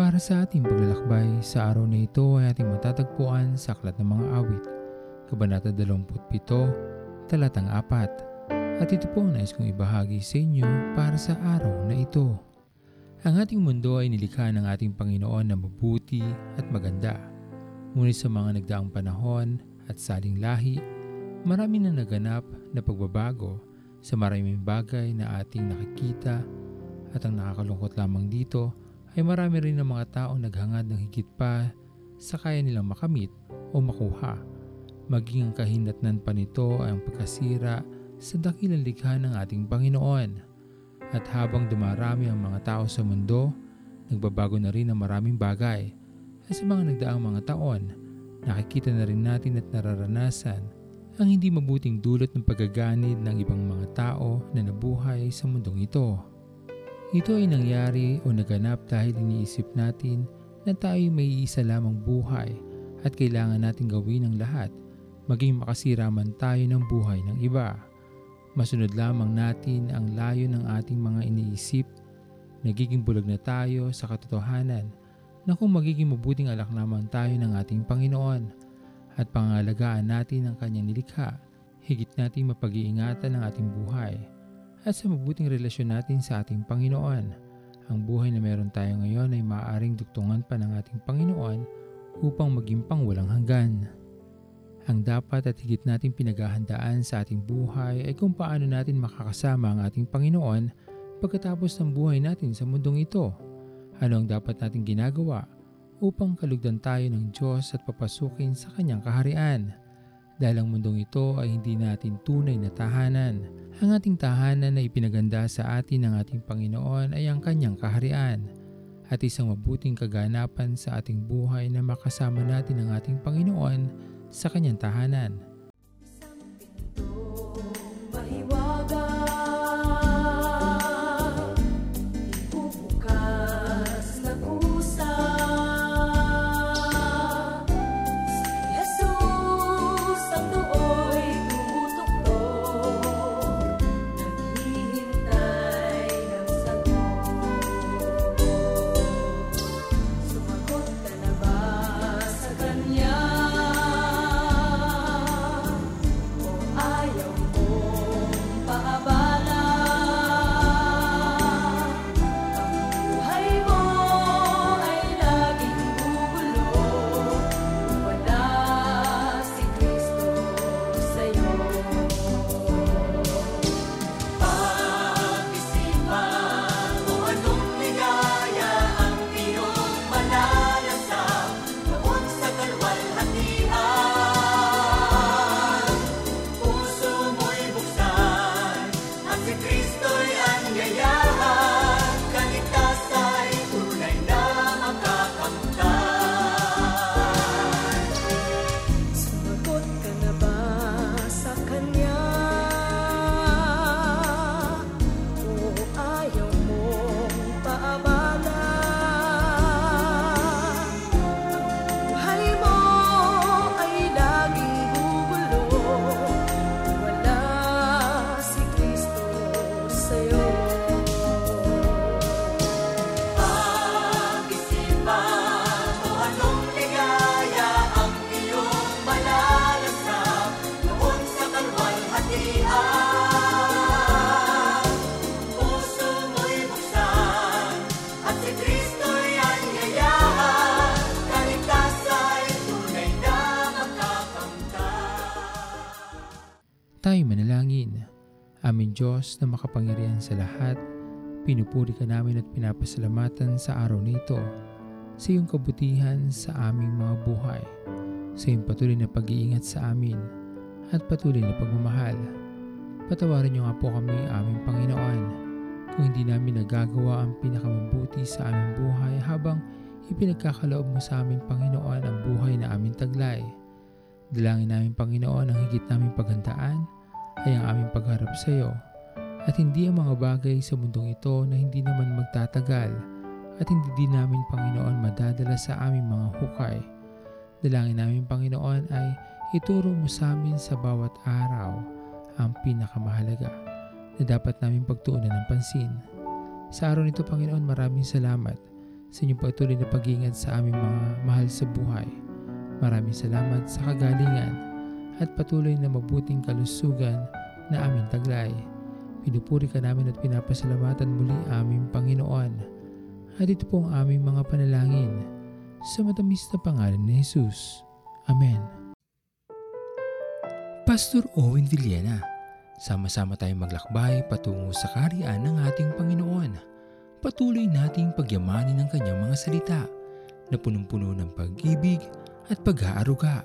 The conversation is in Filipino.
Para sa ating paglalakbay, sa araw na ito ay ating matatagpuan sa Aklat ng Mga Awit, Kabanata 27, Talatang 4. At ito po ang nais kong ibahagi sa inyo para sa araw na ito. Ang ating mundo ay nilikha ng ating Panginoon na mabuti at maganda. Ngunit sa mga nagdaang panahon at saling lahi, marami na naganap na pagbabago sa maraming bagay na ating nakikita at ang nakakalungkot lamang dito ay marami rin ng mga taong naghangad ng higit pa sa kaya nilang makamit o makuha. Maging ang kahinatnan pa nito ay ang pagkasira sa dakilang likha ng ating Panginoon. At habang dumarami ang mga tao sa mundo, nagbabago na rin ang maraming bagay. At sa mga nagdaang mga taon, nakikita na rin natin at nararanasan ang hindi mabuting dulot ng pagaganid ng ibang mga tao na nabuhay sa mundong ito. Ito ay nangyari o naganap dahil iniisip natin na tayo may isa lamang buhay at kailangan natin gawin ang lahat maging makasira man tayo ng buhay ng iba. Masunod lamang natin ang layo ng ating mga iniisip, nagiging bulag na tayo sa katotohanan na kung magiging mabuting alak lamang tayo ng ating Panginoon at pangalagaan natin ang kanyang nilikha, higit nating mapag-iingatan ang ating buhay at sa mabuting relasyon natin sa ating Panginoon. Ang buhay na meron tayo ngayon ay maaaring duktungan pa ng ating Panginoon upang maging pang walang hanggan. Ang dapat at higit nating pinaghahandaan sa ating buhay ay kung paano natin makakasama ang ating Panginoon pagkatapos ng buhay natin sa mundong ito. Ano ang dapat nating ginagawa upang kalugdan tayo ng Diyos at papasukin sa Kanyang kaharian dahil ang mundong ito ay hindi natin tunay na tahanan. Ang ating tahanan na ipinaganda sa atin ng ating Panginoon ay ang kanyang kaharian at isang mabuting kaganapan sa ating buhay na makasama natin ang ating Panginoon sa kanyang tahanan. Amin Diyos na makapangyarihan sa lahat, pinupuri ka namin at pinapasalamatan sa araw na ito sa iyong kabutihan sa aming mga buhay, sa iyong patuloy na pag-iingat sa amin at patuloy na pagmamahal. Patawarin niyo nga po kami aming Panginoon kung hindi namin nagagawa ang pinakamabuti sa aming buhay habang ipinagkakaloob mo sa amin Panginoon ang buhay na aming taglay. Dalangin namin Panginoon ang higit naming paghandaan ay ang aming pagharap sa iyo at hindi ang mga bagay sa mundong ito na hindi naman magtatagal at hindi din namin Panginoon madadala sa aming mga hukay. Dalangin namin Panginoon ay ituro mo sa amin sa bawat araw ang pinakamahalaga na dapat namin pagtuunan ng pansin. Sa araw nito Panginoon maraming salamat sa inyong patuloy na pag-iingat sa aming mga mahal sa buhay. Maraming salamat sa kagalingan at patuloy na mabuting kalusugan na aming taglay. Pinupuri ka namin at pinapasalamatan muli aming Panginoon. At ito po ang aming mga panalangin sa matamis na pangalan ni Jesus. Amen. Pastor Owen Villena, sama-sama tayong maglakbay patungo sa kariyan ng ating Panginoon. Patuloy nating pagyamanin ang kanyang mga salita na punong-puno ng pag-ibig at pag-aaruga.